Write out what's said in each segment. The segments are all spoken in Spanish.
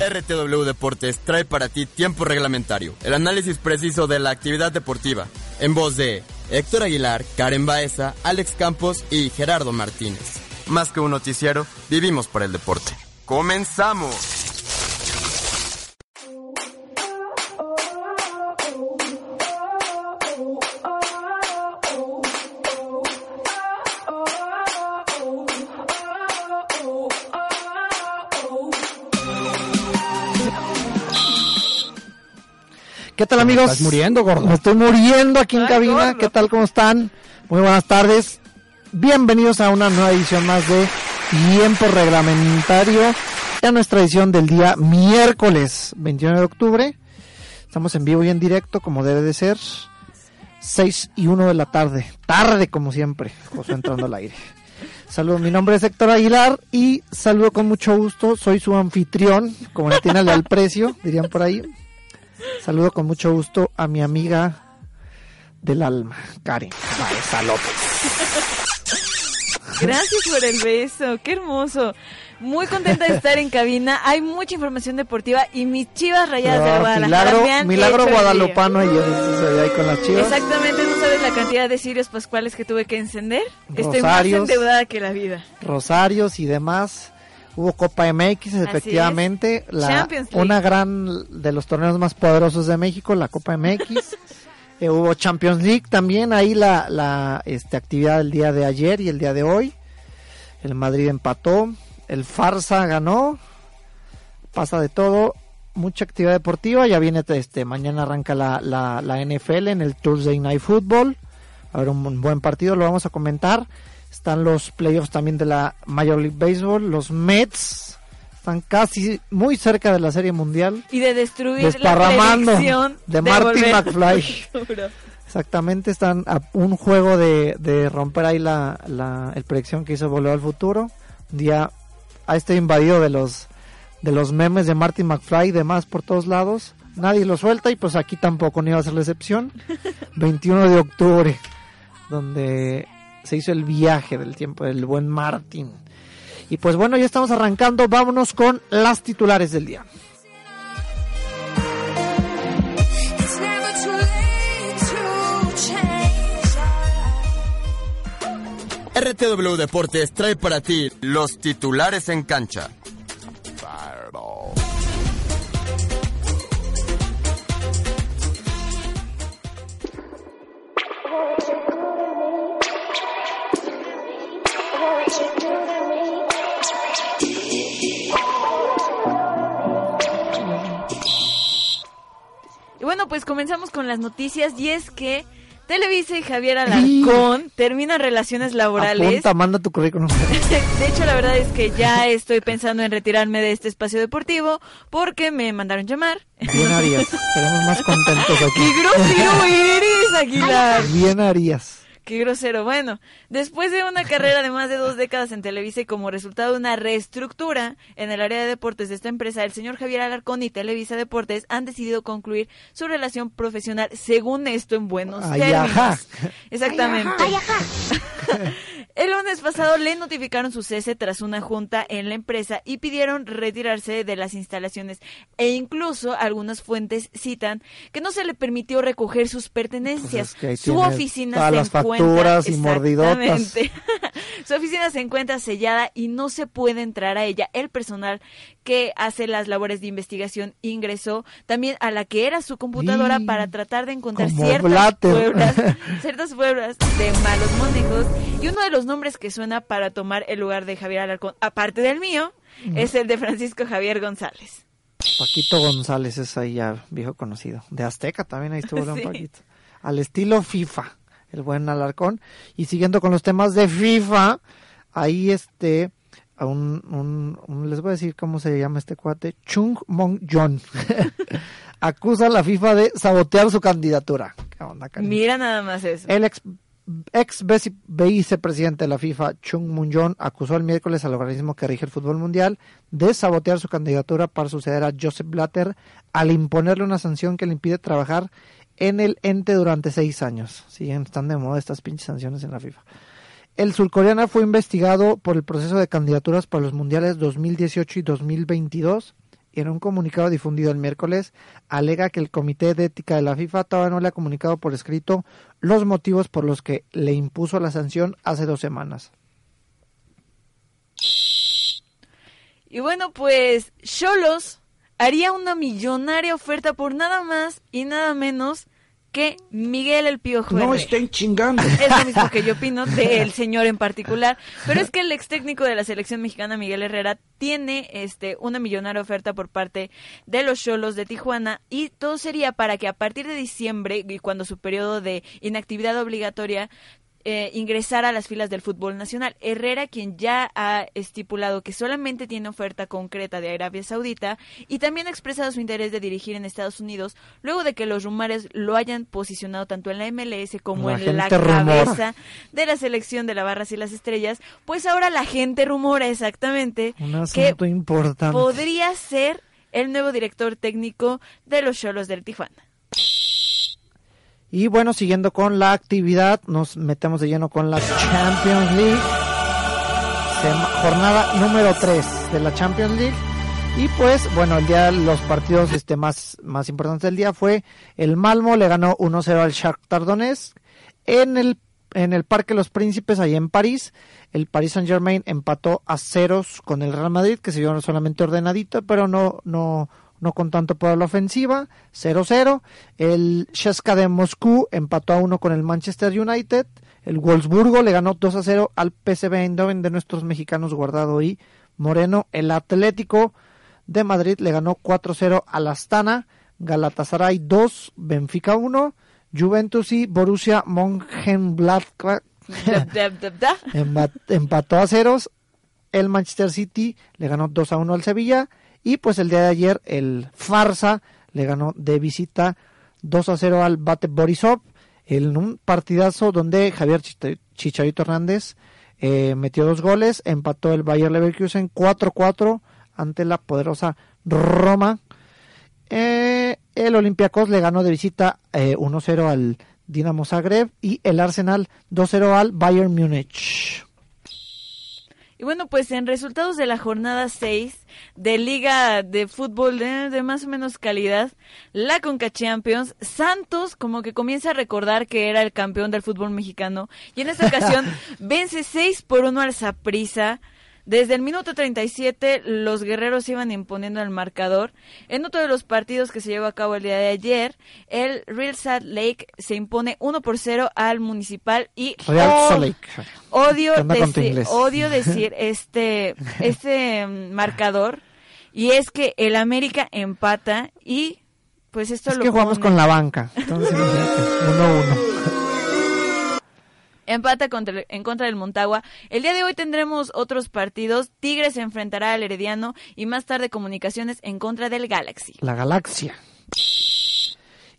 RTW Deportes trae para ti tiempo reglamentario, el análisis preciso de la actividad deportiva, en voz de Héctor Aguilar, Karen Baeza, Alex Campos y Gerardo Martínez. Más que un noticiero, vivimos por el deporte. ¡Comenzamos! ¿Qué tal amigos? Estás muriendo, gordo. Me estoy muriendo aquí en cabina. ¿Qué tal? ¿Cómo están? Muy buenas tardes. Bienvenidos a una nueva edición más de Tiempo Reglamentario. Ya nuestra edición del día miércoles 21 de octubre. Estamos en vivo y en directo como debe de ser. 6 y 1 de la tarde. Tarde como siempre. José entrando al aire. Saludos, mi nombre es Héctor Aguilar y saludo con mucho gusto. Soy su anfitrión, como le tiene al precio, dirían por ahí. Saludo con mucho gusto a mi amiga del alma, Karen López. Gracias por el beso, qué hermoso. Muy contenta de estar en cabina. Hay mucha información deportiva y mis chivas rayadas de Guadalajara. Milagro, milagro guadalupano y yo ahí con las chivas. Exactamente, no sabes la cantidad de cirios pascuales que tuve que encender. Estoy más Rosarios. endeudada que la vida. Rosarios y demás. Hubo Copa MX, efectivamente. La, una gran de los torneos más poderosos de México, la Copa MX. Eh, hubo Champions League también, ahí la, la este, actividad del día de ayer y el día de hoy. El Madrid empató, el Farsa ganó, pasa de todo, mucha actividad deportiva, ya viene este, mañana arranca la, la, la NFL en el Thursday Night Football, a ver un buen partido, lo vamos a comentar. Están los playoffs también de la Major League Baseball, los Mets están casi muy cerca de la Serie Mundial. Y de destruir Desparramando la predicción de Martin McFly. Exactamente, están a un juego de, de romper ahí la, la el predicción que hizo Volver al Futuro. Un día ha estado invadido de los de los memes de Martin McFly y demás por todos lados. Nadie lo suelta y pues aquí tampoco ni va a ser la excepción. 21 de octubre, donde se hizo el viaje del tiempo del buen Martin. Y pues bueno, ya estamos arrancando. Vámonos con las titulares del día. It's never too late to change. RTW Deportes trae para ti los titulares en cancha. Y bueno, pues comenzamos con las noticias y es que Televisa y Javier Alarcón terminan relaciones laborales. Apunta, manda tu currículum. De hecho, la verdad es que ya estoy pensando en retirarme de este espacio deportivo porque me mandaron llamar. Bien harías. Estaremos más contentos ¡Qué aquí. grosero eres, Aguilar! Bien harías. ¡Qué grosero! Bueno, después de una carrera de más de dos décadas en Televisa y como resultado de una reestructura en el área de deportes de esta empresa, el señor Javier Alarcón y Televisa Deportes han decidido concluir su relación profesional, según esto, en buenos Ay, términos. ajá. Exactamente. El lunes pasado le notificaron su cese tras una junta en la empresa y pidieron retirarse de las instalaciones e incluso algunas fuentes citan que no se le permitió recoger sus pertenencias. Pues es que ahí su oficina se encuentra y mordidotas. Su oficina se encuentra sellada y no se puede entrar a ella. El personal que hace las labores de investigación ingresó también a la que era su computadora para tratar de encontrar ciertas pruebas ciertas pruebas de malos manejos y uno de los nombres que suena para tomar el lugar de Javier Alarcón, aparte del mío, es el de Francisco Javier González. Paquito González es ahí ya viejo conocido. De Azteca también ahí estuvo Sí. Paquito. Al estilo FIFA, el buen Alarcón. Y siguiendo con los temas de FIFA, ahí este, a un, un- un- les voy a decir cómo se llama este cuate, Chung Mong John. Acusa a la FIFA de sabotear su candidatura. ¿Qué onda, Karen? Mira nada más eso. El ex, ex vice- vicepresidente de la FIFA, Chung Mun-jon, acusó el miércoles al organismo que rige el fútbol mundial de sabotear su candidatura para suceder a Joseph Blatter al imponerle una sanción que le impide trabajar en el ente durante seis años. Siguen, están de moda estas pinches sanciones en la FIFA. El surcoreano fue investigado por el proceso de candidaturas para los mundiales 2018 y 2022 y en un comunicado difundido el miércoles alega que el Comité de Ética de la FIFA todavía no le ha comunicado por escrito los motivos por los que le impuso la sanción hace dos semanas. Y bueno, pues Cholos haría una millonaria oferta por nada más y nada menos que Miguel el Piojo. No estén chingando. Es lo mismo que yo opino del señor en particular. Pero es que el ex técnico de la selección mexicana, Miguel Herrera, tiene este una millonaria oferta por parte de los Cholos de Tijuana y todo sería para que a partir de diciembre y cuando su periodo de inactividad obligatoria eh, ingresara a las filas del fútbol nacional. Herrera, quien ya ha estipulado que solamente tiene oferta concreta de Arabia Saudita y también ha expresado su interés de dirigir en Estados Unidos luego de que los rumores lo hayan posicionado tanto en la MLS como La en la rumora. cabeza de la selección de la Barras y las Estrellas, pues ahora la gente rumora exactamente Un que importante. podría ser el nuevo director técnico de los Cholos del Tijuana. Y bueno, siguiendo con la actividad, nos metemos de lleno con la Champions League. Jornada número 3 de la Champions League. Y pues, bueno, el día, los partidos este, más, más importantes del día fue el Malmo, le ganó 1-0 al Shakhtar Donetsk. En el, en el Parque Los Príncipes, ahí en París, el Paris Saint Germain empató a ceros con el Real Madrid, que se vio solamente ordenadito, pero no, no, no con tanto poder la ofensiva, 0-0. El Sheska de Moscú empató a 1 con el Manchester United. El Wolfsburgo le ganó 2-0 al PSV Eindhoven de nuestros mexicanos Guardado y Moreno. El Atlético de Madrid le ganó 4-0 al Astana. Galatasaray 2, Benfica 1. Juventus y Borussia Mönchengladbach empató a ceros. El Manchester City le ganó 2 a 1 al Sevilla. Y pues el día de ayer el Farsa le ganó de visita 2 a 0 al Bate Borisov. En un partidazo donde Javier Chicharito Hernández eh, metió dos goles. Empató el Bayer Leverkusen 4-4 ante la poderosa Roma. Eh, el Olympiacos le ganó de visita eh, 1-0 al Dinamo Zagreb y el Arsenal 2-0 al Bayern Múnich. Y bueno, pues en resultados de la jornada 6 de Liga de Fútbol de, de más o menos calidad, la Conca Champions, Santos como que comienza a recordar que era el campeón del fútbol mexicano y en esta ocasión vence 6 por 1 al Saprissa. Desde el minuto 37 los guerreros iban imponiendo el marcador. En otro de los partidos que se llevó a cabo el día de ayer, el Real Salt Lake se impone 1 por 0 al Municipal y Real oh, Salt Lake. Odio ¿Qué onda con tu decir, inglés? odio decir este, este mm, marcador y es que el América empata y pues esto Es lo que jugamos pone- con la banca. Entonces, imagínate, 1-1. Empata contra el- en contra del Montagua. El día de hoy tendremos otros partidos. Tigres se enfrentará al Herediano y más tarde Comunicaciones en contra del Galaxy. La galaxia.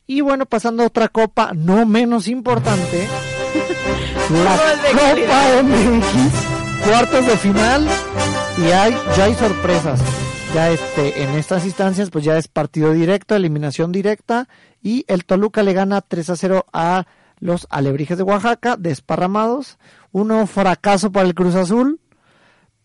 Y bueno, pasando a otra copa no menos importante. la Copa. MX. Cuartos de final. Y hay, ya hay sorpresas. Ya este, en estas instancias, pues ya es partido directo, eliminación directa. Y el Toluca le gana 3 a 0 a los Alebrijes de Oaxaca, desparramados. Uno fracaso para el Cruz Azul.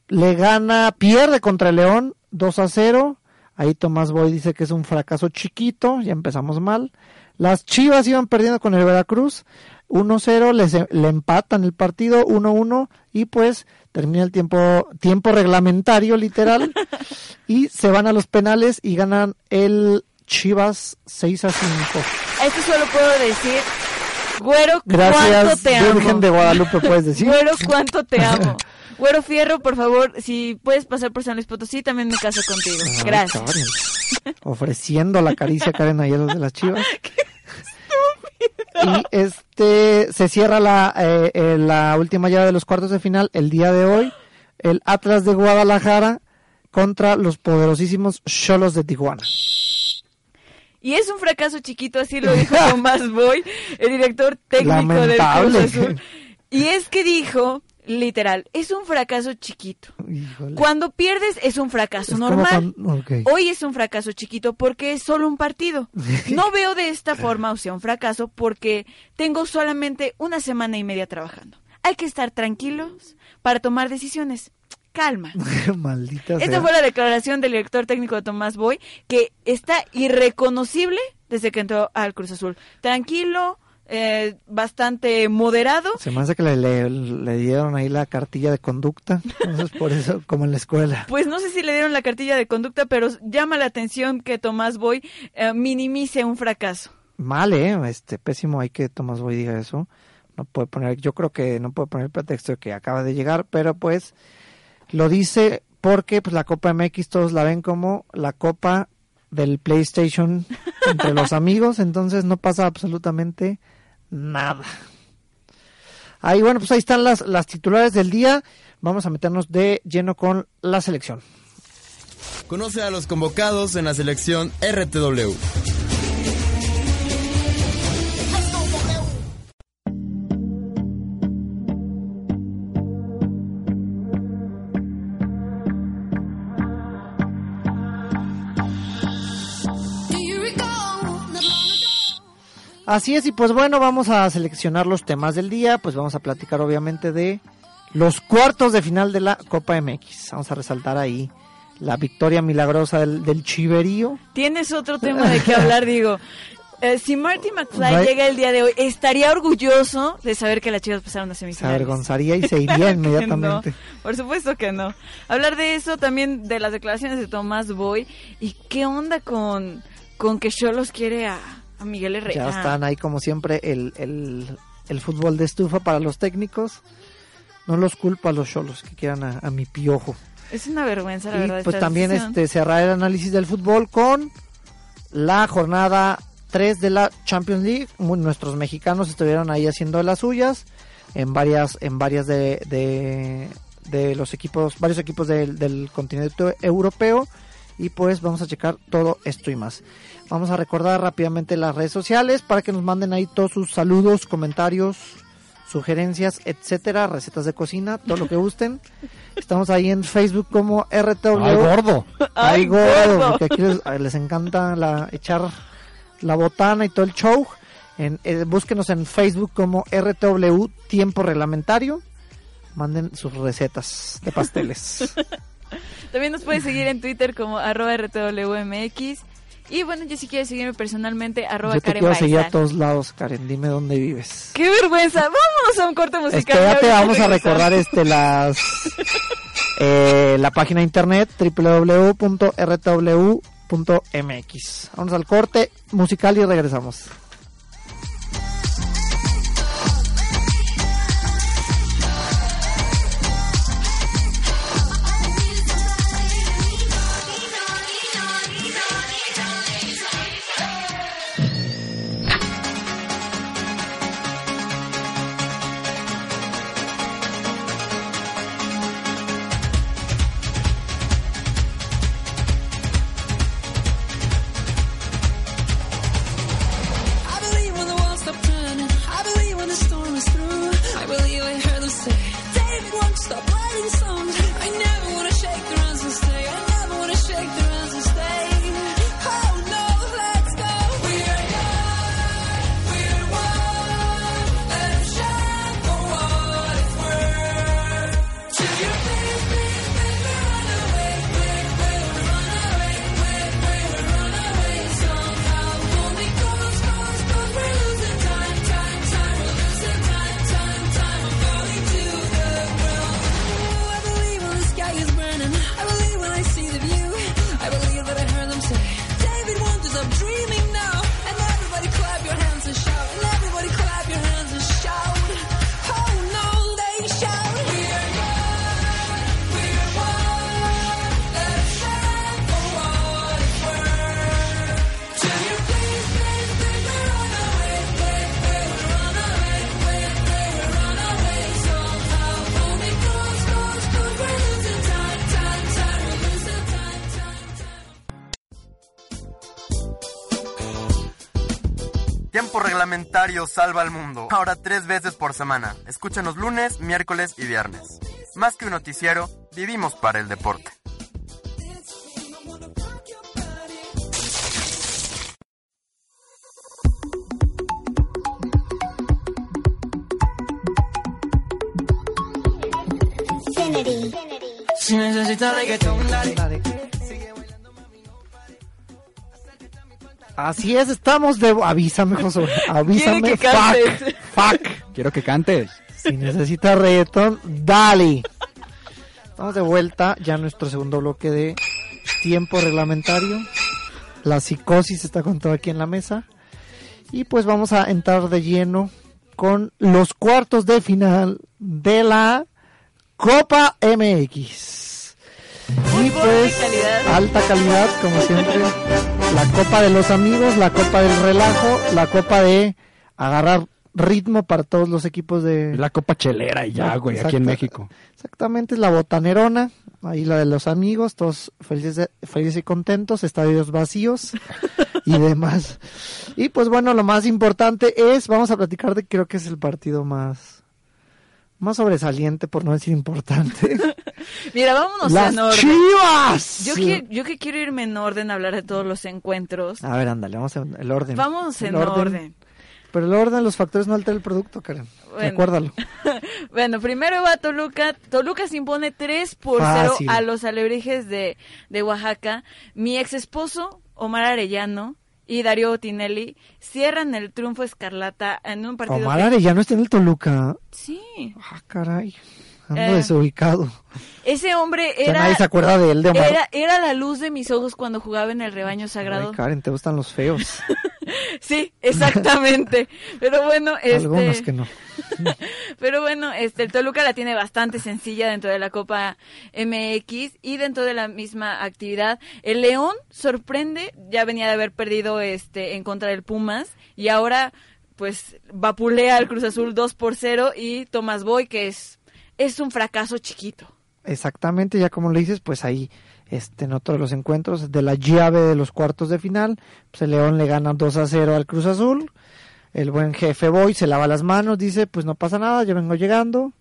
Le gana, pierde contra el León 2 a 0. Ahí Tomás Boy dice que es un fracaso chiquito, ya empezamos mal. Las Chivas iban perdiendo con el Veracruz 1-0, les- le empatan el partido 1-1 y pues termina el tiempo tiempo reglamentario literal y se van a los penales y ganan el Chivas 6 a 5. A esto solo puedo decir, güero, cuánto Gracias, te amo. Virgen de Guadalupe, puedes decir. Güero, cuánto te amo. Güero Fierro, por favor, si puedes pasar por San Luis Potosí, también me caso contigo. Ay, Gracias. Karen. Ofreciendo la caricia a Karen Ayelos de las Chivas. Y este se cierra la, eh, eh, la última llave de los cuartos de final el día de hoy. El Atlas de Guadalajara contra los poderosísimos Cholos de Tijuana. Y es un fracaso chiquito, así lo dijo Tomás Boy, el director técnico Lamentable. del Cruz Azul. Y es que dijo, literal, es un fracaso chiquito. Híjole. Cuando pierdes es un fracaso Es normal. Hoy es un fracaso chiquito porque es solo un partido. No veo de esta forma o sea un fracaso porque tengo solamente una semana y media trabajando. Hay que estar tranquilos para tomar decisiones. Calma. Maldita Esta sea. fue la declaración del director técnico de Tomás Boy, que está irreconocible desde que entró al Cruz Azul. Tranquilo, eh, bastante moderado. Se me hace que le, le- le dieron ahí la cartilla de conducta. Entonces, por eso, como en la escuela. Pues no sé si le dieron la cartilla de conducta, pero llama la atención que Tomás Boy eh, minimice un fracaso. Mal, ¿eh? Este, pésimo, hay que Tomás Boy diga eso. No puede poner, yo creo que no puede poner el pretexto de que acaba de llegar, pero pues lo dice porque pues la Copa MX todos la ven como la Copa del PlayStation entre los amigos, entonces no pasa absolutamente nada. Ahí, bueno, pues ahí están las, las titulares del día. Vamos a meternos de lleno con la selección. Conoce a los convocados en la selección RTW. Así es, y pues bueno, vamos a seleccionar los temas del día, pues vamos a platicar obviamente de los cuartos de final de la Copa MX. Vamos a resaltar ahí la victoria milagrosa del, del Chiverío. Tienes otro tema de qué hablar, digo. Eh, si Marty McFly Right. llega el día de hoy, estaría orgulloso de saber que las chivas pasaron a Se semifinales. avergonzaría y se iría inmediatamente. no, por supuesto que no. Hablar de eso también de las declaraciones de Tomás Boy y qué onda con, con que Cholos quiere a, a Miguel Herrera. Ya están ahí como siempre el, el, el fútbol de estufa para los técnicos. No los culpo a los cholos que quieran a, a mi piojo. Es una vergüenza, la y verdad. pues también decisión. este cerrar el análisis del fútbol con la jornada 3 de la Champions League. Nuestros mexicanos estuvieron ahí haciendo las suyas en varias en varias de, de, de los equipos, varios equipos del continente europeo y pues vamos a checar todo esto y más. Vamos a recordar rápidamente las redes sociales para que nos manden ahí todos sus saludos, comentarios, sugerencias, etcétera, recetas de cocina, todo lo que gusten. Estamos ahí en Facebook como RTW. ¡Ay, gordo! Ay, ¡Ay, gordo, porque aquí les, a- les encanta la, echar la botana y todo el show. En, eh, búsquenos en Facebook como RTW Tiempo Reglamentario. Manden sus recetas de pasteles. También nos puedes seguir en Twitter como arroba RTWMX. Y bueno, yo si quieres seguirme personalmente, arroba Yo te Karen quiero seguir a todos lados, Karen. Dime dónde vives. ¡Qué vergüenza! Vámonos a un corte musical. Espérate, vamos a recordar este las eh, la página de internet www.rtw.mx. Vamos al corte musical y regresamos. Salva al mundo. Ahora tres veces por semana. Escúchanos lunes, miércoles y viernes. Más que un noticiero, vivimos para el deporte. Si necesitas reggaetón, dale. Así es, estamos de... Avísame, Josué. Avísame. Cantes. Fuck. Fuck. Quiero que cantes. Si necesitas reggaetón, dale. Estamos de vuelta ya en nuestro segundo bloque de tiempo reglamentario. La psicosis está con todo aquí en la mesa. Y pues vamos a entrar de lleno con los cuartos de final de la Copa MX. Muy y pues calidad. alta calidad, como siempre. La Copa de los amigos, la Copa del relajo, la Copa de agarrar ritmo para todos los equipos de, la copa chelera y ya, güey, aquí en. México. Exactamente, es la botanerona, ahí la de los amigos, todos felices, felices y contentos, estadios vacíos y demás. Y pues bueno, lo más importante es, vamos a platicar de creo que es el partido más más sobresaliente, por no decir importante. Mira, vámonos Las en orden. Chivas. Yo, que, yo que quiero irme en orden a hablar de todos los encuentros. A ver, ándale, vamos en el orden. Vamos en orden. Pero el orden, los factores no altera el producto, Karen. Bueno. Recuérdalo. Bueno, primero va Toluca. Toluca se impone 3 por 0 Fácil. a los alebrijes de, de Oaxaca. Mi ex esposo, Omar Arellano, y Darío Tinelli cierran el triunfo escarlata en un partido. Omar que- Arellano está en el Toluca. Sí. Ah, caray. Ando Eh, desubicado. Ese hombre era, nadie se acuerda de él, de Omar. era, era la luz de mis ojos cuando jugaba en el rebaño sagrado. Ay, Karen, te gustan los feos. Sí, exactamente. Pero bueno, Algunos este, que no. pero bueno, este, el Toluca la tiene bastante sencilla dentro de la Copa MX y dentro de la misma actividad. El León sorprende, ya venía de haber perdido este en contra del Pumas y ahora pues vapulea al Cruz Azul 2 por 0 y Tomás Boy que es es un fracaso chiquito. Exactamente, ya como le dices, pues ahí este, en otro de los encuentros de la llave de los cuartos de final, pues el León le gana 2 a 0 al Cruz Azul. El buen jefe Boy se lava las manos, dice, pues no pasa nada, yo vengo llegando.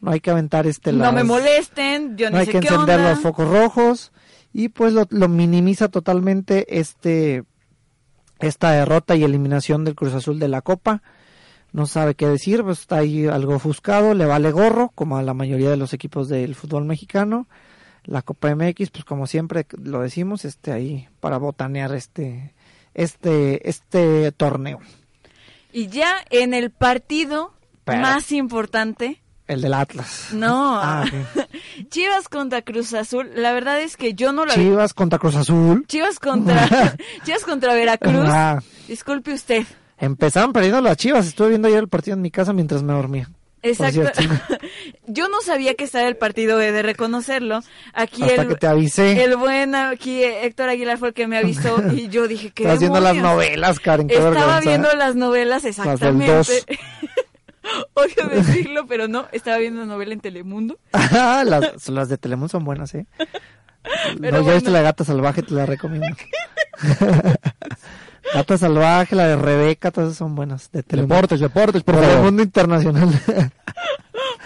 No hay que aventar este No me molesten, yo no hay sé que qué encender onda. los focos rojos y pues lo, lo minimiza totalmente este esta derrota y eliminación del Cruz Azul de la Copa. No sabe qué decir, pues está ahí algo ofuscado, le vale gorro, como a la mayoría de los equipos del fútbol mexicano. La Copa MX, pues como siempre lo decimos, este ahí para botanear este este este torneo, Y ya en el partido Pero- más importante, el del Atlas. no, Ah. Chivas contra Cruz Azul, la verdad es que yo no lo vi. Chivas contra Cruz Azul. Chivas contra Chivas contra Veracruz. Ah, Disculpe usted. Empezaron perdiendo las Chivas. Estuve viendo ayer el partido en mi casa mientras me dormía. Exacto. Yo no sabía que estaba el partido, he de reconocerlo. Aquí Hasta el, que te avisé. el buen aquí eh, Héctor Aguilar fue el que me avisó y yo dije que Estás viendo las novelas, Karen. Qué Estaba vergüenza. viendo las novelas del exactamente. dos. Odio decirlo, pero no, estaba viendo una novela en Telemundo. Ah, las, las de Telemundo son buenas, ¿eh? Pero no, ya viste bueno. la gata salvaje, te la recomiendo. Gata salvaje, la de Rebeca, todas esas son buenas. De Telemundo. Deportes, deportes, por Por favor. Telemundo Internacional.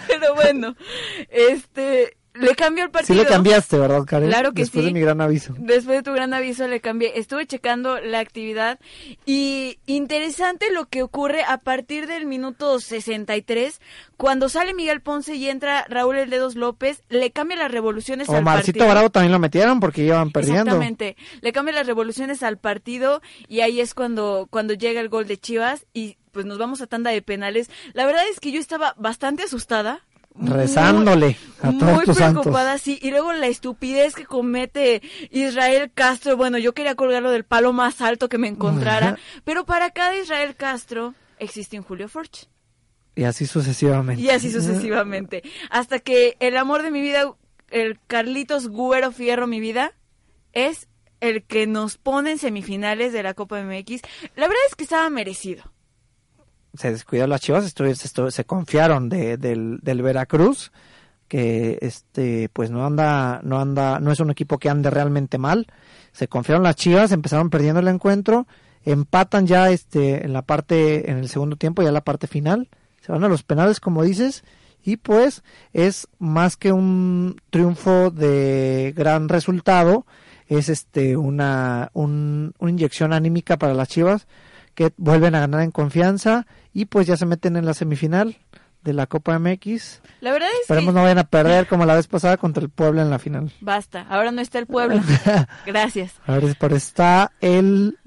Pero bueno, este le cambió el sí partido. le cambiaste, ¿verdad, Karen? Claro que Después sí. de mi gran aviso. Después de tu gran aviso le cambié. Estuve checando la actividad y interesante lo que ocurre a partir del minuto 63 cuando sale Miguel Ponce y entra Raúl El Dedos López, le cambia las revoluciones al partido. Bravo también lo metieron porque iban perdiendo. Exactamente. Le cambia las revoluciones al partido y ahí es cuando cuando llega el gol de Chivas y pues nos vamos a tanda de penales. La verdad es que yo estaba bastante asustada. Rezándole a muy, todos muy tus santos. preocupada, sí. Y luego la estupidez que comete Israel Castro. Bueno, yo quería colgarlo del palo más alto que me encontrara. Ajá. pero para cada Israel Castro existe un Julio Forch. Y así sucesivamente. Y así sucesivamente. Hasta que el amor de mi vida, el Carlitos Güero Fierro, mi vida, es el que nos pone en semifinales de la Copa MX. La verdad es que estaba merecido. Se descuidó las Chivas, se, se confiaron de, del, del Veracruz, que este pues no anda, no anda, no es un equipo que ande realmente mal. Se confiaron las Chivas, empezaron perdiendo el encuentro, empatan ya este en la parte, en el segundo tiempo, ya la parte final, se van a los penales como dices, y pues es más que un triunfo de gran resultado, es este una, un- una inyección anímica para las Chivas que vuelven a ganar en confianza y pues ya se meten en la semifinal de la Copa MX. La verdad es Esperemos que... no vayan a perder como la vez pasada contra el Puebla en la final. Basta, ahora no está el pueblo. Gracias. Ver, pero está el,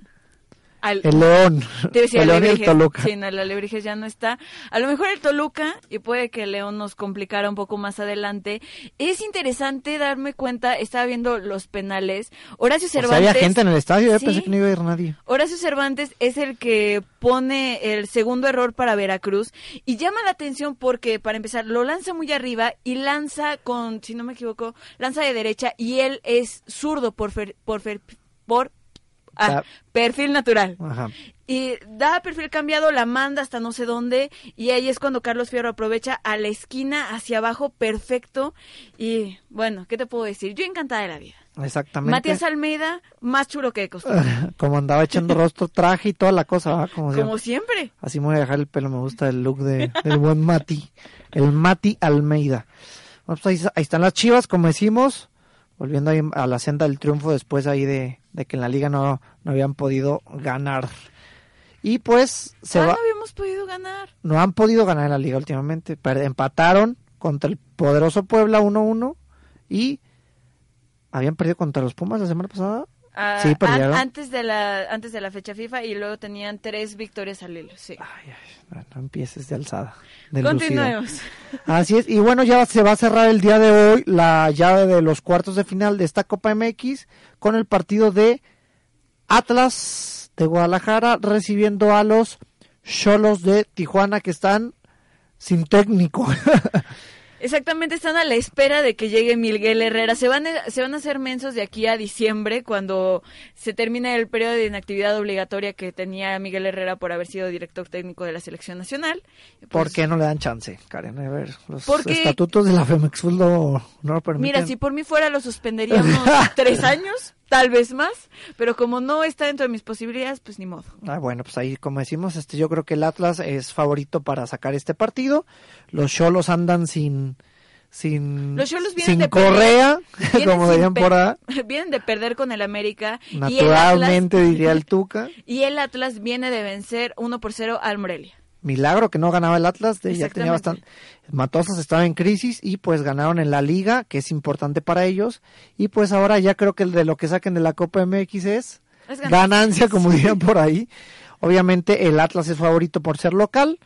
Al- el León. Te iba a decir el León y el. Toluca. Sí, no, el Alebrijes ya no está. A lo mejor el Toluca, y puede que el León nos complicara un poco más adelante. Es interesante darme cuenta, estaba viendo los penales. Horacio O sea, Cervantes. había gente en el estadio, yo Sí. pensé que no iba a ir nadie. Horacio Cervantes es el que pone el segundo error para Veracruz y llama la atención porque, para empezar, lo lanza muy arriba y lanza con, si no me equivoco, lanza de derecha y él es zurdo por, fer- por, fer- por ah, perfil natural. Ajá. Y da perfil cambiado, la manda hasta no sé dónde y ahí es cuando Carlos Fierro aprovecha a la esquina hacia abajo, perfecto. Y bueno, ¿qué te puedo decir? Yo encantada de la vida. Exactamente. Matías Almeida, más chulo que de costumbre. como andaba echando rostro, traje y toda la cosa. Como, Como siempre. siempre. Así me voy a dejar el pelo, me gusta el look de, del buen Mati, el Mati Almeida. Bueno, pues ahí, ahí están las chivas, como decimos, volviendo ahí a la senda del triunfo después ahí de, de que en la liga no, no habían podido ganar. Y pues se Ah, va, no habíamos podido ganar. no han podido ganar en la liga últimamente, empataron contra el poderoso Puebla 1-1 y habían perdido contra los Pumas la semana pasada. Ah, Sí, perdieron. an- antes de la antes de la fecha FIFA y luego tenían tres victorias al hilo. Sí. Ay, ay, no, empieces de alzada. de. Continuemos. Así es, y bueno, ya se va a cerrar el día de hoy la llave de los cuartos de final de esta Copa MX con el partido de Atlas de Guadalajara recibiendo a los Cholos de Tijuana que están sin técnico. Exactamente, están a la espera de que llegue Miguel Herrera. Se van, a, se van a hacer mensos de aquí a diciembre, cuando se termine el periodo de inactividad obligatoria que tenía Miguel Herrera por haber sido director técnico de la selección nacional. Pues, ¿Por qué no le dan chance, Karen? A ver, los Porque- estatutos de la Femex Food lo- no lo permiten. Mira, si por mí fuera lo suspenderíamos tres años, tal vez más, pero como no está dentro de mis posibilidades, pues ni modo. Ah, bueno, pues ahí, como decimos, este, yo creo que el Atlas es favorito para sacar este partido. Los Cholos andan sin, sin, Los Xolos vienen sin de correa. Vienen como dirían por ahí. Vienen de perder con el América. y el Naturalmente, Atlas- diría el Tuca. Y el Atlas viene de vencer 1 por 0 al Morelia. Milagro que no ganaba el Atlas, de- ya tenía bastante. Matosas estaba en crisis y pues ganaron en la liga, que es importante para ellos. Y pues ahora ya creo que el de lo que saquen de la Copa MX es Es ganancia. ganancia, como dirían por ahí. Obviamente el Atlas es favorito por ser local,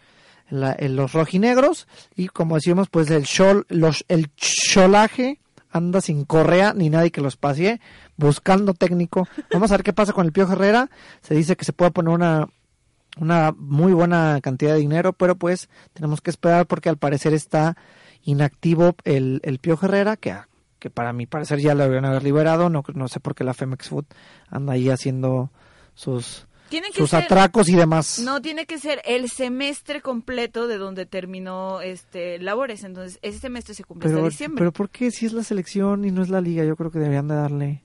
la- en los rojinegros, y como decíamos, pues el chol, los, el cholaje anda sin correa ni nadie que los pase, buscando técnico. Vamos a ver qué pasa con el Pío Herrera. Se dice que se puede poner una, una muy buena cantidad de dinero, pero pues tenemos que esperar porque al parecer está inactivo el, el Pío Herrera, que, que para mi parecer ya lo deberían haber liberado. No, no sé por qué la Femex Food anda ahí haciendo sus, Tiene que sus ser, atracos y demás. No, tiene que ser el semestre completo de donde terminó este labores. Entonces, ese semestre se cumple pero, hasta diciembre. pero ¿por qué si es la selección y no es la liga? Yo creo que deberían de darle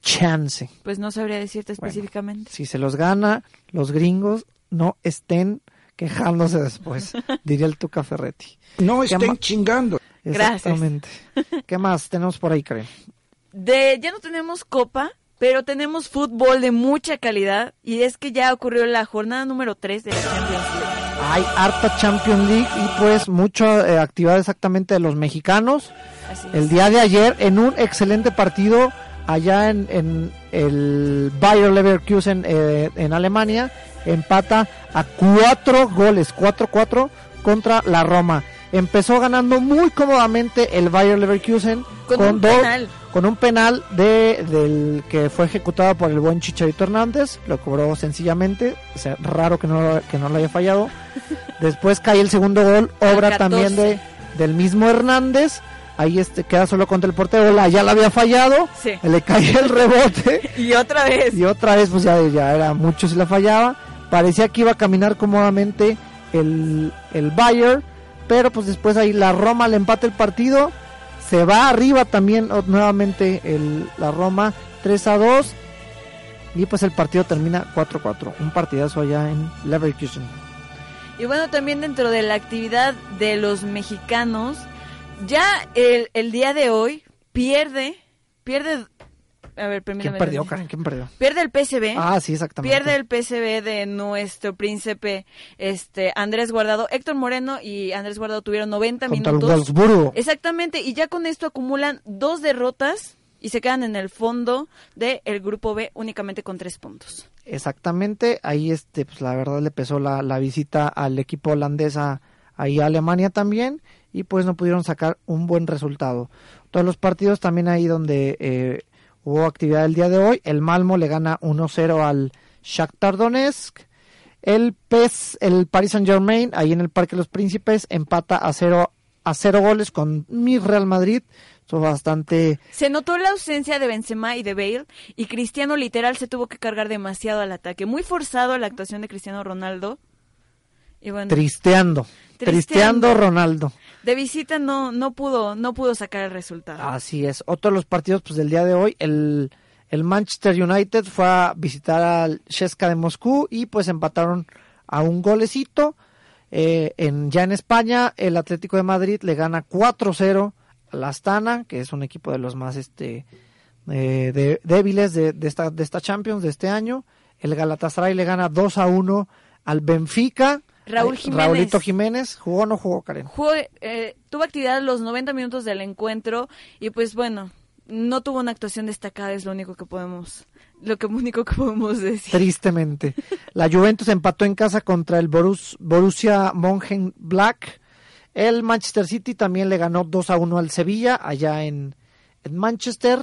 chance. Pues no sabría decirte Bueno, específicamente. Si se los gana, los gringos no estén quejándose después, diría el Tuca Ferretti. No ¿Qué estén chingando. Gracias. Exactamente. ¿Qué más tenemos por ahí, Karen? De, ya no tenemos copa, pero tenemos fútbol de mucha calidad. Y es que ya ocurrió la jornada número 3 de la Champions League. Hay harta Champions League y pues mucha eh, actividad exactamente de los mexicanos. Así es. El día de ayer en un excelente partido allá en, en el Bayer Leverkusen eh, en Alemania empata a cuatro goles, 4-4 contra la Roma. Empezó ganando muy cómodamente el Bayer Leverkusen Con un dos- penal. con un penal de, del que fue ejecutado por el buen Chicharito Hernández, lo cobró sencillamente, o sea, raro que no, que no lo haya fallado. Después cae el segundo gol, obra Al 14. también de, del mismo Hernández. Ahí este queda solo contra el portero, la ya la había fallado, Sí. le cae el rebote Y otra vez. y otra vez pues ya, ya era mucho si la fallaba. Parecía que iba a caminar cómodamente el, el Bayern, pero pues después ahí la Roma le empata el partido, se va arriba también nuevamente el, la Roma 3 a 2 y pues el partido termina 4-4, un partidazo allá en Leverkusen. Y bueno, también dentro de la actividad de los mexicanos, ya el, el día de hoy pierde, pierde A ver, ¿Quién permítame. perdió, Karen? ¿Quién perdió? Pierde el PSV. Ah, sí, exactamente. Pierde el PSV de nuestro príncipe este Andrés Guardado. Héctor Moreno y Andrés Guardado tuvieron 90 Contra el minutos. Wolfsburgo. Exactamente, y ya con esto acumulan dos derrotas y se quedan en el fondo del grupo B únicamente con tres puntos. Exactamente, ahí este, pues la verdad le pesó la, la visita al equipo holandesa ahí a Alemania también y pues no pudieron sacar un buen resultado. Todos los partidos también ahí donde eh, hubo actividad el día de hoy, el Malmo le gana 1-0 al Shakhtar Donetsk, el PES, el Paris Saint Germain ahí en el Parque de los Príncipes empata a 0 a cero goles con mi Real Madrid, bastante Se notó la ausencia de Benzema y de Bale y Cristiano literal se tuvo que cargar demasiado al ataque. Muy forzado la actuación de Cristiano Ronaldo. Y bueno, tristeando, Tristeando. tristeando Ronaldo. De visita no no pudo no pudo sacar el resultado. Así es. Otro de los partidos pues del día de hoy, el, el Manchester United fue a visitar al Cheska de Moscú y pues empataron a un golecito. Eh, en, ya en España, el Atlético de Madrid le gana 4-0 al Astana, que es un equipo de los más este eh, de- débiles de, de esta, de esta Champions de este año. El Galatasaray le gana 2-1 al Benfica. Raúl Jiménez. Raulito Jiménez. ¿Jugó o no jugó, Karen? Jugó, eh, tuvo actividad los 90 minutos del encuentro y pues bueno, no tuvo una actuación destacada, es lo único que podemos lo que único que podemos decir. Tristemente. La Juventus empató en casa contra el Borus- Borussia Mönchengladbach. El Manchester City también le ganó 2 a 1 al Sevilla, allá en, en Manchester.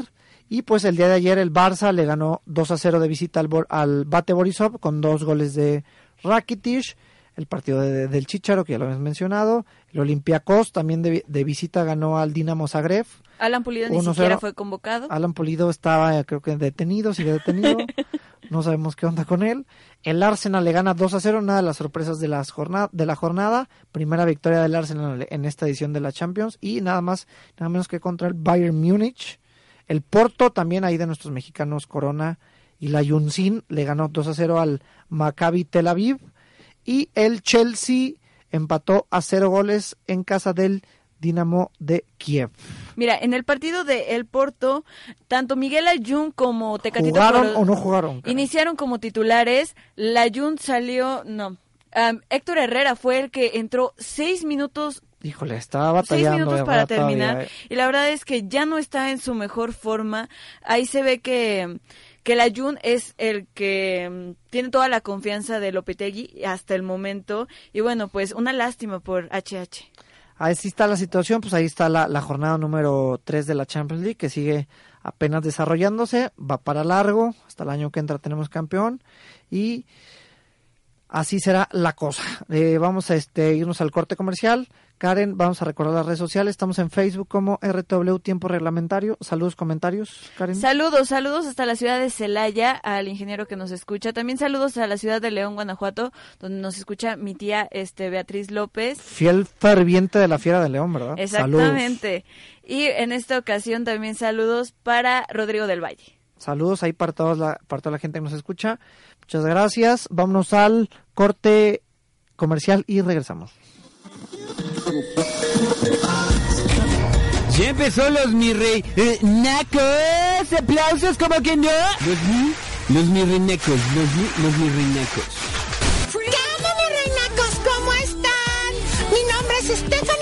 Y pues el día de ayer el Barça le ganó 2 a 0 de visita al, al Bate Borisov con dos goles de Rakitic. El partido de- del Chicharo, que ya lo hemos mencionado. El Olympiacos también de, de visita ganó al Dinamo Zagreb. Alan Pulido ni 1-0. siquiera fue convocado. Alan Pulido estaba, eh, creo que detenido, sigue detenido. no sabemos qué onda con él. El Arsenal le gana 2 a 0, nada de las sorpresas de, las jornada, de la jornada. Primera victoria del Arsenal en esta edición de la Champions. Y nada más, nada menos que contra el Bayern Múnich. El Porto, también ahí de nuestros mexicanos Corona y la Yunsin, le ganó 2 a 0 al Maccabi Tel Aviv. Y el Chelsea empató a 0 goles en casa del Dinamo de Kiev. Mira, en el partido de El Porto, tanto Miguel Ayun como Tecatito ¿Jugaron Coro- o no jugaron? Iniciaron como titulares. La Ayun salió, no. Am, Héctor Herrera fue el que entró seis minutos Híjole, estaba seis batallando. minutos de para todavía, terminar eh. y la verdad es que ya no está en su mejor forma ahí se ve que que el Ayun es el que mm, tiene toda la confianza de Lopetegui hasta el momento y bueno pues una lástima por HH Así está la situación, pues ahí está la, la jornada número 3 de la Champions League que sigue apenas desarrollándose, va para largo, hasta el año que entra tenemos campeón y así será la cosa. Eh, vamos a este irnos al corte comercial. Karen, vamos a recordar las redes sociales, estamos en Facebook como RTW Tiempo Reglamentario. Saludos, comentarios, Karen. saludos saludos hasta la ciudad de Celaya al ingeniero que nos escucha también saludos a la ciudad de León Guanajuato donde nos escucha mi tía este Beatriz López Fiel ferviente de la Fiera de León, ¿verdad? Saludos. exactamente y en esta ocasión también saludos para Rodrigo del Valle Saludos ahí para, todos la, para toda la gente que nos escucha. Muchas gracias. Vámonos al corte comercial y regresamos. Ya empezó los mi rey. Eh, nacos, aplausos como que no. Los mi, los mi renacos, los mi, los mi renacos. ¿Qué onda, mis reinacos? ¿Cómo están? Mi nombre es Lobuki.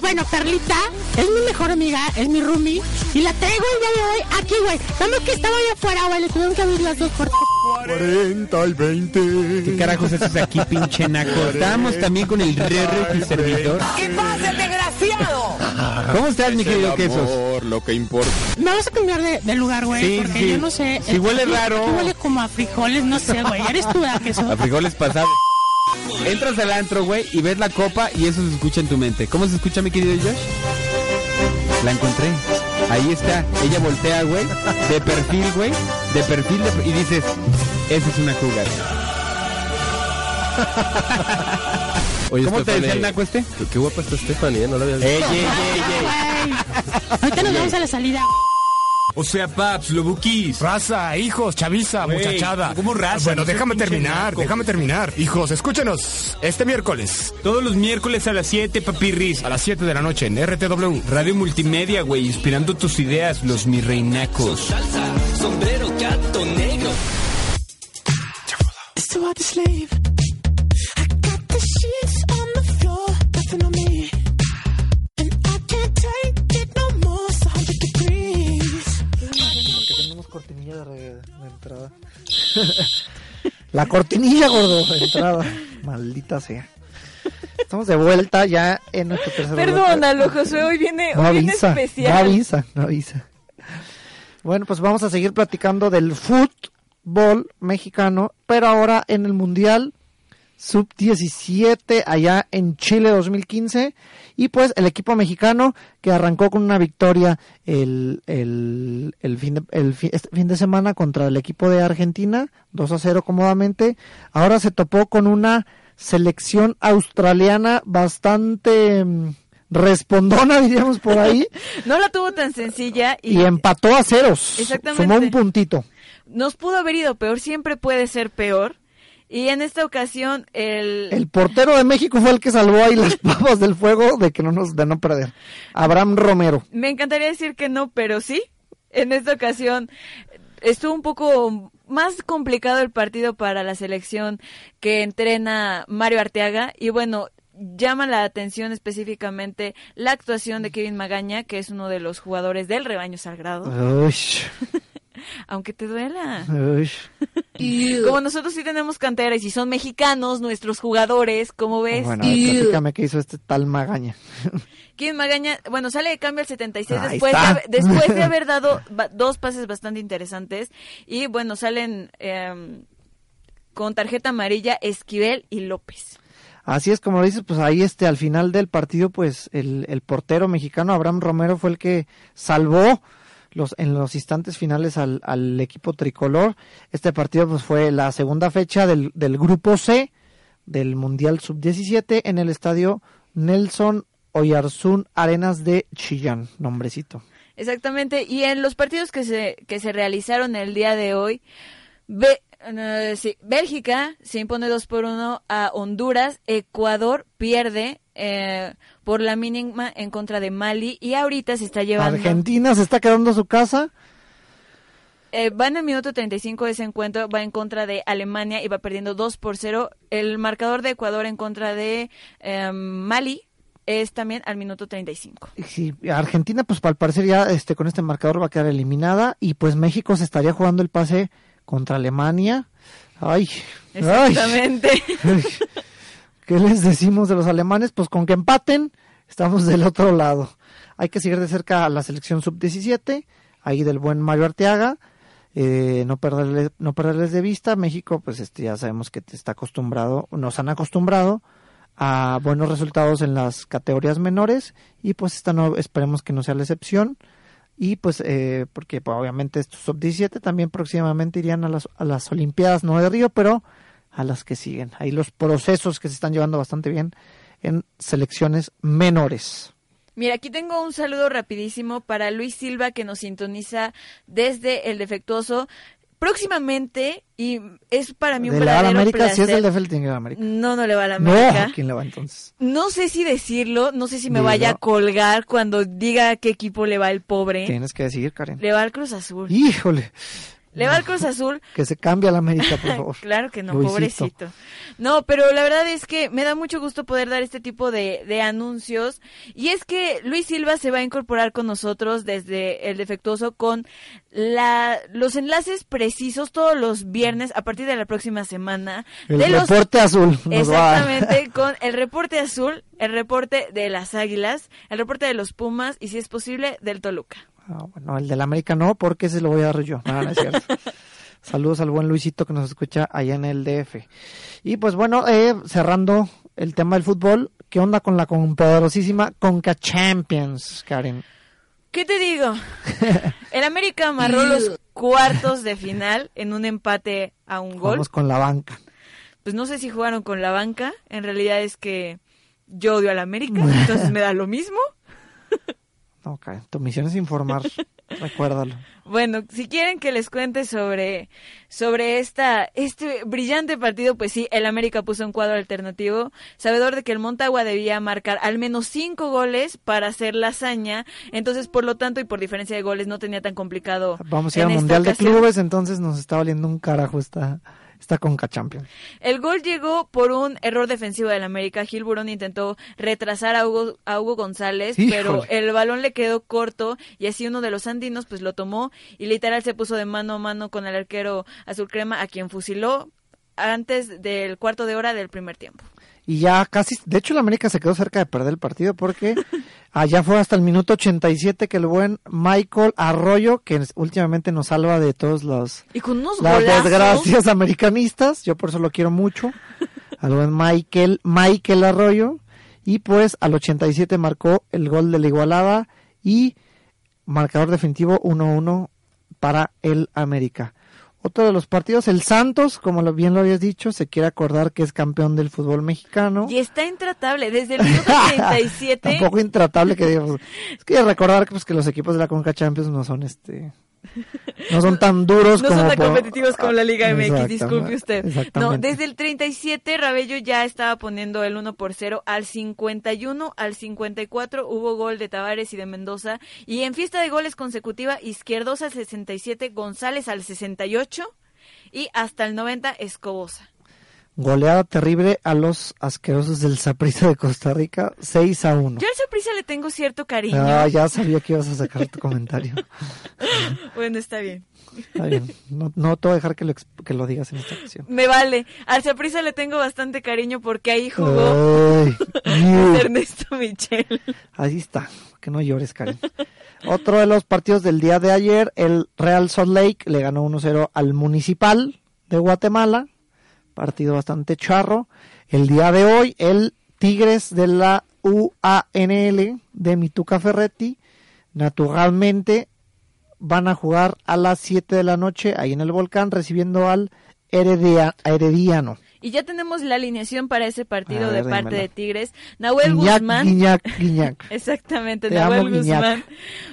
Bueno, Carlita es mi mejor amiga, es mi roomie. Y la traigo el día de hoy aquí, güey. Vamos que estaba allá afuera, güey. Le tuvieron que abrir las dos puertas. 40 y 20. ¿Qué carajos haces aquí, pinche naco? Estábamos también con el Rere, tu servidor. ¿Qué pasa, desgraciado? ¿Cómo estás, mi querido Quesos? lo que importa. Me vas a cambiar de, de lugar, güey. Sí, porque sí. yo no sé. Si huele raro. Huele como a frijoles, no sé, güey. Eres tú, ¿verdad, queso? A frijoles pasados. Entras al antro, güey, y ves la copa y eso se escucha en tu mente. ¿Cómo se escucha, mi querido Josh? La encontré. Ahí está. Ella voltea, güey, de perfil, güey, de perfil, de- y dices, esa es una cougar. Oye, ¿Cómo te decía el naco este? Qué, guapa está Stephanie, ¿eh? No la había visto. Ey, ey, ey, ey. Ahorita nos vamos a la salida. O sea, paps, lobuquis. Raza, hijos, chaviza, muchachada. ¿cómo raza? Bueno, No seas déjame terminar, déjame terminar. Hijos, escúchenos este miércoles Todos los miércoles a las 7, papirris. a las 7 de la noche en RTW. Radio multimedia, güey, inspirando tus ideas, los mi reinacos. sombrero, gato negro. La cortinilla, gordo, entrada. Maldita sea. Estamos de vuelta ya en nuestro tercer. Perdónalo, Josué, hoy viene, No hoy viene avisa, especial. no avisa, no avisa. Bueno, pues vamos a seguir platicando del fútbol mexicano, pero ahora en el Mundial Sub-17 allá en Chile 2015. Y pues el equipo mexicano que arrancó con una victoria el, el, el fin, de, el este fin de semana contra el equipo de Argentina, 2 a 0 cómodamente, ahora se topó con una selección australiana bastante mm, respondona, diríamos por ahí, No la tuvo tan sencilla y, y empató a ceros. Exactamente. Sumó un puntito. nos pudo haber ido peor, siempre puede ser peor. Y en esta ocasión el, El portero de México fue el que salvó ahí las papas del fuego de que no nos de no perder. Abraham Romero. me encantaría decir que no, pero sí. En esta ocasión estuvo un poco más complicado el partido para la selección que entrena Mario Arteaga y bueno, llama la atención específicamente la actuación de Kevin Magaña, que es uno de los jugadores del rebaño sagrado, Uy, aunque te duela. Como nosotros sí tenemos cantera y si son mexicanos nuestros jugadores, ¿cómo ves? Bueno, a ver, platícame qué hizo este tal Magaña. Kevin Magaña, bueno, sale de cambio al 76 Ahí después de, está. después de haber dado dos pases bastante interesantes y bueno, salen em, con tarjeta amarilla Esquivel y López. Así es como lo dices, pues ahí este al final del partido, pues el, el portero mexicano Abraham Romero fue el que salvó los en los instantes finales al, al equipo tricolor. Este partido pues fue la segunda fecha del, del grupo C del Mundial Sub-17 en el estadio Nelson Oyarzún Arenas de Chillán, nombrecito. Exactamente, y en los partidos que se, que se realizaron el día de hoy, Bélgica se impone 2 por 1 a Honduras, Ecuador pierde eh, por la mínima en contra de Mali y ahorita se está llevando... Argentina se está quedando a su casa. Eh, va en el minuto 35 de ese encuentro, va en contra de Alemania y va perdiendo 2 por 0. El marcador de Ecuador en contra de eh, Mali es también al minuto 35. Y Sí, Argentina, pues al parecer ya este, con este marcador va a quedar eliminada y pues México se estaría jugando el pase contra Alemania. Ay, ay, Exactamente. ay. ¿Qué les decimos de los alemanes? Pues con que empaten, estamos del otro lado. Hay que seguir de cerca a la selección sub-17, ahí del buen Mario Arteaga, eh, no, perderle, no perderles de vista. México, pues este, ya sabemos que está acostumbrado, nos han acostumbrado a buenos resultados en las categorías menores y pues esta no esperemos que no sea la excepción y pues eh, porque pues, obviamente estos sub 17 también próximamente irían a las, a las olimpiadas no de Río pero a las que siguen ahí los procesos que se están llevando bastante bien en selecciones menores Mira, aquí tengo un saludo rapidísimo para Luis Silva que nos sintoniza desde El Defectuoso. Próximamente, y es para mí un de la verdadero América placer. si es el de Felting América No, no le va a la no América. ¿a quién le va entonces No sé si decirlo, no sé si me Dilo. vaya a colgar cuando diga a qué equipo le va el pobre. tienes que decir Karen Le va al Cruz Azul. híjole Le va al Cruz Azul. que se cambie a la América por favor Claro que no, Luisito. pobrecito. No, pero la verdad es que me da mucho gusto poder dar este tipo de, de anuncios. Y es que Luis Silva se va a incorporar con nosotros desde el defectuoso con la, los enlaces precisos todos los viernes a partir de la próxima semana. el de los reporte azul Exactamente, con el reporte azul, el reporte de las águilas, el reporte de los Pumas y si es posible del Toluca. Ah, bueno, el del América no, porque ese lo voy a dar yo. No, no es cierto. Saludos al buen Luisito que nos escucha allá en el DF. Y pues bueno, eh, cerrando el tema del fútbol, ¿qué onda con la poderosísima Conca Champions, Karen? ¿Qué te digo? El América amarró los cuartos de final en un empate a un gol. Vamos con la banca. Pues no sé si jugaron con la banca. En realidad es que yo odio al América, entonces me da lo mismo. No, Karen, tu misión es informar. Recuérdalo. Bueno, si quieren que les cuente sobre, sobre esta, este brillante partido, pues sí, el América puso un cuadro alternativo, sabedor de que el Montagua debía marcar al menos cinco goles para hacer la hazaña, entonces por lo tanto y por diferencia de goles no tenía tan complicado. Vamos a ir al Mundial de. Clubes, entonces nos está valiendo un carajo esta, esta Conca Champions. El gol llegó por un error defensivo del América. Gil Burón intentó retrasar a Hugo, a Hugo González, Híjole. pero el balón le quedó corto y así uno de los andinos pues lo tomó y literal se puso de mano a mano con el arquero azul crema a quien fusiló antes del cuarto de hora del primer tiempo. Y ya casi, de hecho el América se quedó cerca de perder el partido porque allá fue hasta el minuto 87 que el buen Michael Arroyo, que últimamente nos salva de todos los Y con unos las golazos. desgracias americanistas, yo por eso lo quiero mucho, al buen Michael, Michael Arroyo, y pues al 87 marcó el gol de la igualada y marcador definitivo 1-1 para el América. Otro de los partidos, el Santos, como lo- bien lo habías dicho, se quiere acordar que es campeón del fútbol mexicano. Y está intratable desde el minuto 37. Tampoco intratable que digamos. Es que recordar que, pues, que los equipos de la Conca Champions no son este no son tan duros No como son tan por- competitivos como la Liga MX, disculpe usted. No, desde el 37 Rabello ya estaba poniendo el 1 por 0. Al 51, al 54 hubo gol de Tavares y de Mendoza. Y en fiesta de goles consecutiva, Izquierdosa al 67, González al 68 y hasta el 90 Escobosa. Goleada terrible a los asquerosos del Saprissa de Costa Rica, 6 a 1. Yo al Saprissa le tengo cierto cariño. Ah, ya sabía que ibas a sacar tu comentario. Bueno, está bien. Está bien. No, no te voy a dejar que lo, que lo digas en esta ocasión. Me vale. Al Saprissa le tengo bastante cariño porque ahí jugó Ay. Ernesto Michel. Ahí está, que no llores, Karen. Otro de los partidos del día de ayer, el Real Salt Lake le ganó 1-0 al Municipal de Guatemala, partido bastante charro. El día de hoy, el Tigres de la UANL de Mituca Ferretti, naturalmente van a jugar a las 7 de la noche ahí en el volcán recibiendo al Heredia- Herediano. Y ya tenemos la alineación para ese partido de parte de Tigres. Nahuel Guiñac, Guzmán. Guiñac, Guiñac. Exactamente, Te Nahuel amo. Guzmán,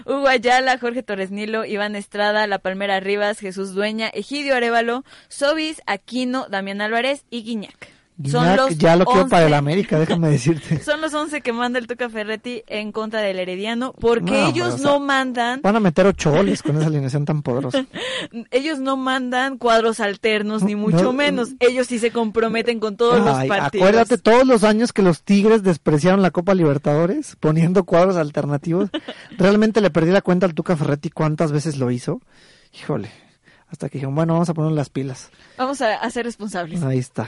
Hugo Ayala, Jorge Torres Nilo, Iván Estrada, La Palmera Rivas, Jesús Dueña, Egidio Arevalo, Sobis, Aquino, Damián Álvarez y Guiñac. Son los ya lo quiero para el 11 América, déjame decirte. Son los 11 que manda el Tuca Ferretti en contra del Herediano, porque No, ellos pero, o sea, no mandan, Van a meter ocho goles con esa alineación tan poderosa. ellos no mandan cuadros alternos, ni mucho no. menos. Ellos sí se comprometen con todos Ay, los partidos. acuérdate todos los años que los Tigres despreciaron la Copa Libertadores poniendo cuadros alternativos. Realmente le perdí la cuenta al Tuca Ferretti cuántas veces lo hizo. Híjole. Hasta que dijeron, bueno, vamos a poner las pilas. Vamos a, a ser responsables. Ahí está.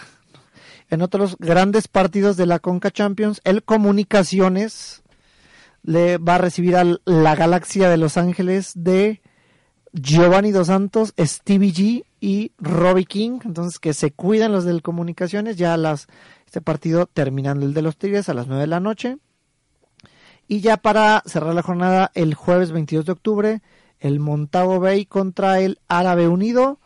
En otros grandes partidos de la Conca Champions, el Comunicaciones le va a recibir a la Galaxia de Los Ángeles de Giovanni Dos Santos, Stevie G y Robbie King. Entonces que se cuiden los del Comunicaciones. Ya las este partido terminando el de los Tigres a las 9 de la noche. Y ya para cerrar la jornada, el jueves 22 de octubre, el Montago Bay contra el Árabe Unido.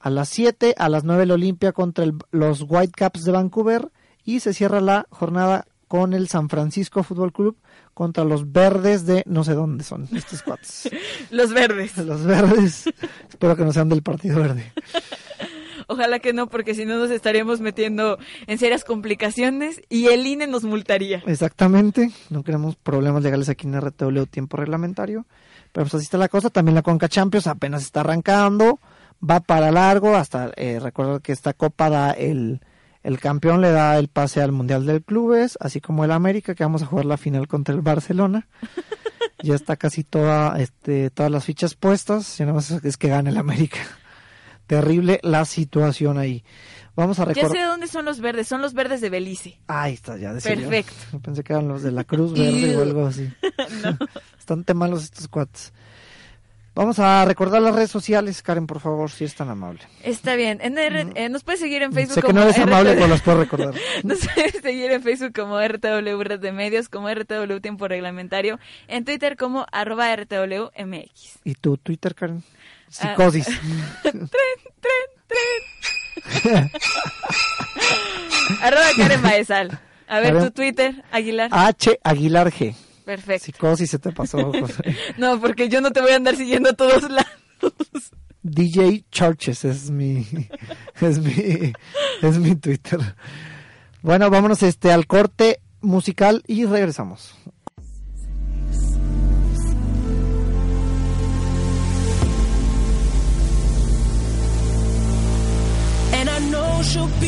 A las 7, a las 9 el Olimpia contra el- los Whitecaps de Vancouver. Y se cierra la jornada con el San Francisco Fútbol Club contra los verdes de no sé dónde son estos cuates. Los verdes. Los verdes. Espero que no sean del Partido Verde. Ojalá que no, porque si no nos estaríamos metiendo en serias complicaciones y el INE nos multaría. Exactamente. No queremos problemas legales aquí en RTW tiempo reglamentario. Pero pues así está la cosa. También la Conca Champions apenas está arrancando. Va para largo. Hasta eh, recuerda que esta copa da el, el campeón le da el pase al Mundial del Clubes. Así como el América que vamos a jugar la final contra el Barcelona. ya está casi toda, este, todas las fichas puestas. Ya nada más es que gane el América. Terrible la situación ahí. Vamos a Ya sé recordar. de dónde son los verdes, son los verdes de Belice. Ahí está, ya decía yo. Perfecto. Pensé que eran los de la Cruz Verde o algo así. Bastante malos estos cuates. Vamos a recordar las redes sociales, Karen, por favor, si es tan amable. Está bien. En R- eh, nos puedes seguir en Facebook sé que como no eres amable, pero las puedo recordar. Nos puedes seguir en Facebook como RTW Red de Medios, como RTW Tiempo Reglamentario, en Twitter como arroba RTWMX. ¿Y tu Twitter, Karen? Ah. Psicosis. tren, tren, tren. arroba Karen Baezal. A ver A ver. tu Twitter, Aguilar. H. Aguilar G. Perfecto. Psicosis se te pasó, José. No, porque yo no te voy a andar siguiendo a todos lados. DJ Churches es mi es mi es mi Twitter. Bueno, vámonos este al corte musical y regresamos. And I know she'll be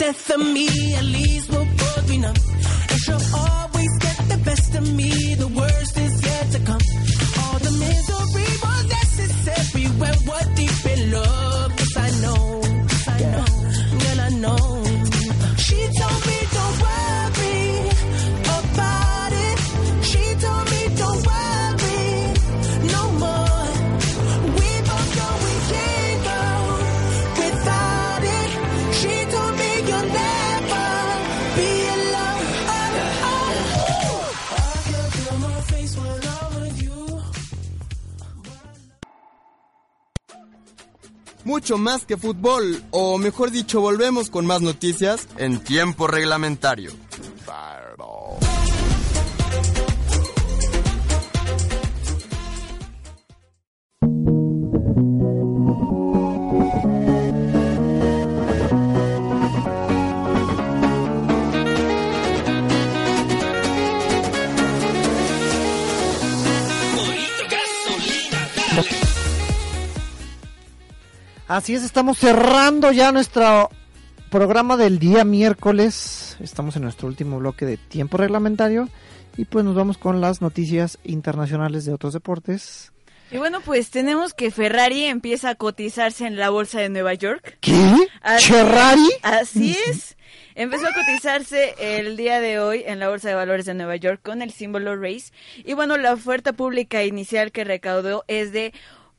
death of me. At least we'll both be numb. And she'll always get the best of me. Mucho más que fútbol, o mejor dicho, volvemos con más noticias en tiempo reglamentario. Así es, estamos cerrando ya nuestro programa del día miércoles. Estamos en nuestro último bloque de tiempo reglamentario y pues nos vamos con las noticias internacionales de otros deportes. Y bueno, pues tenemos que Ferrari empieza a cotizarse en la bolsa de Nueva York. ¿Qué? Así- ¿Ferrari? Así es. Empezó a cotizarse el día de hoy en la Bolsa de Valores de Nueva York con el símbolo RACE. Y bueno, la oferta pública inicial que recaudó es de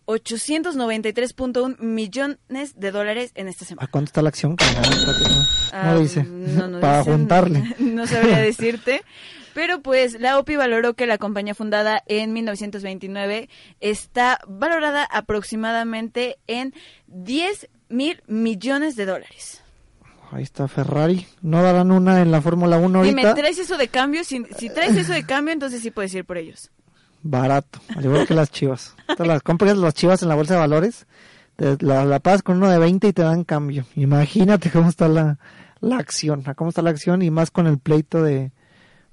893.1 millones de dólares en esta semana. ¿A cuánto está la acción? No, Ah, dice. no, no Para dice, juntarle. No sabría decirte. Pero pues la OPI valoró que la compañía fundada en 1929 está valorada aproximadamente en 10 mil millones de dólares. Ahí está Ferrari. No darán una en la Fórmula 1 Dime, ahorita. ¿traes eso de cambio? Si, si traes eso de cambio, entonces sí puedes ir por ellos. Barato, al igual que las chivas. Te las compras las chivas en la bolsa de valores, te la, la pagas con uno de 20 y te dan cambio. Imagínate cómo está la, la acción, cómo está la acción y más con el pleito de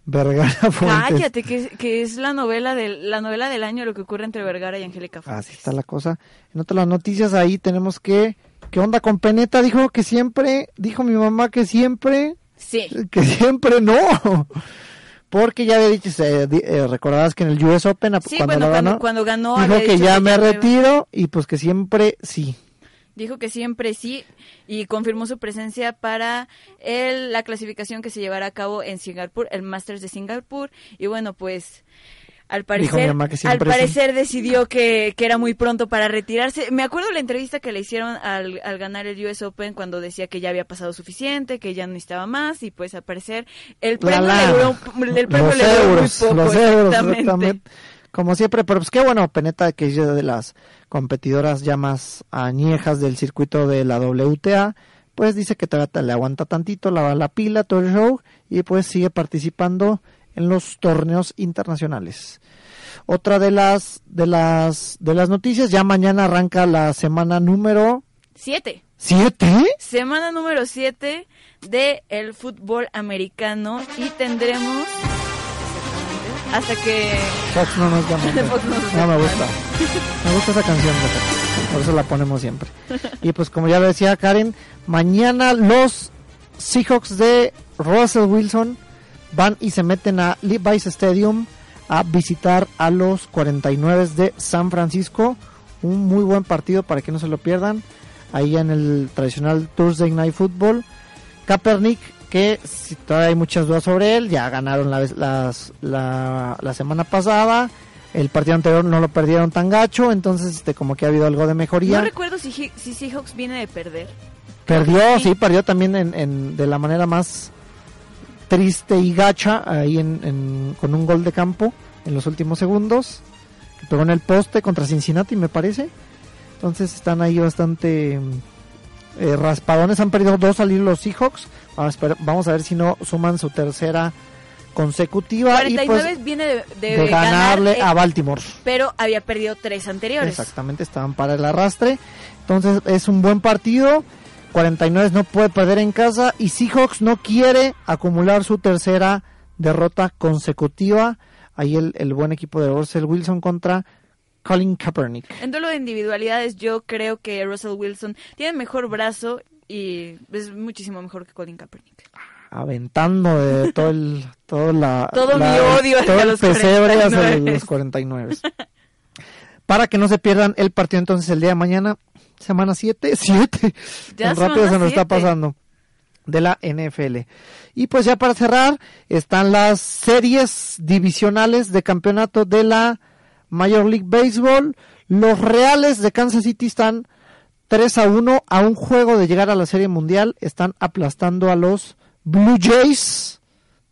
Vergara Fuentes. Cállate, que, que es la novela, del, la novela del año lo que ocurre entre Vergara y Angélica Fuentes. Así está la cosa. En otras noticias ahí tenemos que, ¿qué onda con Peneta? Dijo que siempre, dijo mi mamá que siempre, Sí. que siempre no. Porque ya había dicho, di- eh, recordarás que en el US Open, Sí, cuando bueno, lo ganó, cuando ganó dijo que ya me me- retiro y pues que siempre sí. Dijo que siempre sí y confirmó su presencia para el, la clasificación que se llevará a cabo en Singapur, el Masters de Singapur. Y bueno, pues al parecer, al parecer decidió que, que era muy pronto para retirarse. Me acuerdo la entrevista que le hicieron al, al ganar el US Open cuando decía que ya había pasado suficiente, que ya no necesitaba más y pues al parecer el premio la. le duró, el premio los le duró euros, muy poco. los euros, exactamente. exactamente. Como siempre, pero pues qué bueno, Peneta, que es de las competidoras ya más añejas del circuito de la WTA, pues dice que todavía le aguanta tantito la, la pila, todo el show, y pues sigue participando en los torneos internacionales. Otra de las, de las, de las noticias, ya mañana arranca la semana número Siete. 7. Semana número 7 de el fútbol americano y tendremos hasta que Fox no nos llama. No me gusta. Me gusta esa canción de Fox. Por eso la ponemos siempre. Y pues como ya lo decía Karen, mañana los Seahawks de Russell Wilson van y se meten a Levi's Stadium a visitar a los 49 de San Francisco. Un muy buen partido para que no se lo pierdan. Ahí en el tradicional Thursday Night Football. Kaepernick, que si todavía hay muchas dudas sobre él, ya ganaron la, las- la, la semana pasada. El partido anterior no lo perdieron tan gacho, entonces este, como que ha habido algo de mejoría. No recuerdo si, si Seahawks viene de perder. Perdió, sí, perdió también en, en- de la manera más triste y gacha, ahí en, en- con un gol de campo en los últimos segundos, que pegó en el poste contra Cincinnati, me parece. Entonces están ahí bastante mm, eh, raspadones, han perdido dos al los Seahawks. Vamos a, esper- vamos a ver si no suman su tercera consecutiva y 49 pues viene de, de de ganarle ganar, eh, a Baltimore. pero había perdido tres anteriores. Exactamente, estaban para el arrastre. Entonces es un buen partido. 49 no puede perder en casa y Seahawks no quiere acumular su tercera derrota consecutiva. Ahí el, el buen equipo de Russell Wilson contra Colin Kaepernick. En duelo de individualidades, yo creo que Russell Wilson tiene mejor brazo y es muchísimo mejor que Colin Kaepernick. Aventando de todo el todo la Todo la- mi odio hacia todo el los pesebre hacia 49. los 49. Para que no se pierdan el partido entonces el día de mañana, semana 7, 7. Ya Tan rápido se nos está siete. pasando de la NFL. Y pues ya para cerrar, están las series divisionales de campeonato de la Major League Baseball. Los Reales de Kansas City están 3 a 1 a un juego de llegar a la Serie Mundial. Están aplastando a los Blue Jays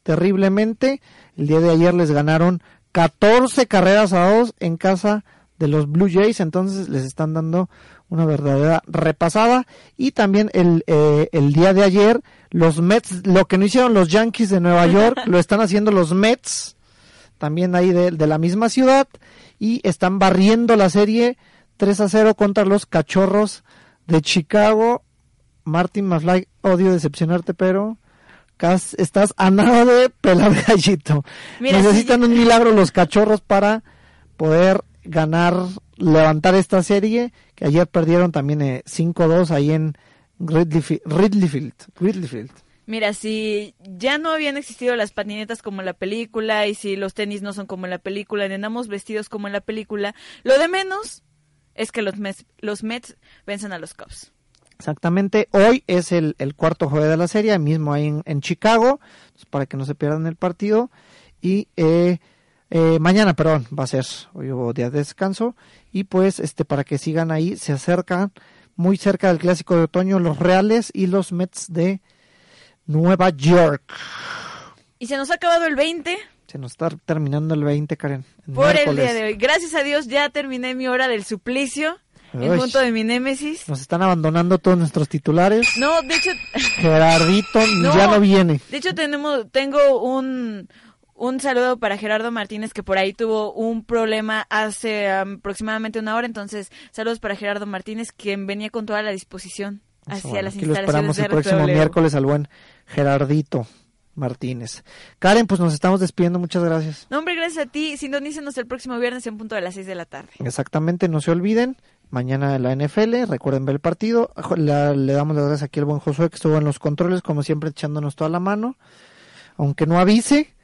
terriblemente. El día de ayer les ganaron 14 carreras a 2 en casa de los Blue Jays. Entonces les están dando una verdadera repasada. Y también el, eh, el día de ayer los Mets, lo que no hicieron los Yankees de Nueva York, lo están haciendo los Mets. También ahí de, de la misma ciudad. Y están barriendo la serie 3 a 0 contra los Cachorros de Chicago. Martin McFly, odio decepcionarte, pero estás a nada de pelar gallito. Mira, Necesitan un milagro los cachorros para poder ganar, levantar esta serie, que ayer perdieron también eh, 5-2 ahí en Ridley, Ridley Field. Ridley Field. Mira, si ya no habían existido las patinetas como en la película y si los tenis no son como en la película, ni andamos vestidos como en la película, lo de menos es que los Mets, los Mets vencen a los Cubs. Exactamente, hoy es el, el cuarto juego de la serie, mismo ahí en, en Chicago, entonces, para que no se pierdan el partido. Y eh, eh, mañana, perdón, va a ser, hoy hubo día de descanso. Y pues, este, para que sigan ahí, se acercan muy cerca del clásico de otoño los Reales y los Mets de Nueva York. Y se nos ha acabado el 20 Se nos está terminando el 20, Karen. el por el día de hoy. Gracias a Dios ya terminé mi hora del suplicio Uy. punto de mi némesis. Nos están abandonando todos nuestros titulares. No, de hecho, Gerardito No. ya no viene. de hecho tenemos, tengo un, un saludo para Gerardo Martínez que por ahí tuvo un problema hace aproximadamente una hora. Entonces, saludos para Gerardo Martínez, quien venía con toda la disposición hacia Bueno, las aquí lo instalaciones esperamos el de próximo RTW. miércoles al buen Gerardito Martínez. Karen, pues nos estamos despidiendo, muchas gracias. No, hombre, gracias a ti. Sintonícenos el próximo viernes en punto de las 6 de la tarde. Exactamente, no se olviden, mañana la NFL, recuerden ver el partido. La- le damos las gracias aquí al buen Josué que estuvo en los controles, como siempre echándonos toda la mano, aunque no avise.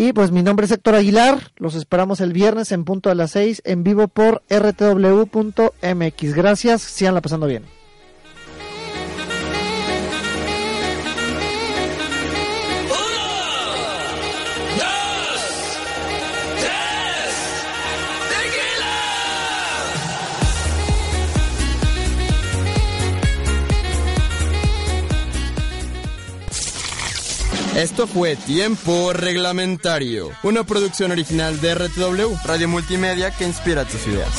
Y pues mi nombre es Héctor Aguilar, los esperamos el viernes en punto de las 6 en vivo por rtw.mx. Gracias, síganla pasando bien. Esto fue Tiempo Reglamentario, una producción original de RTW, Radio Multimedia que inspira tus ideas.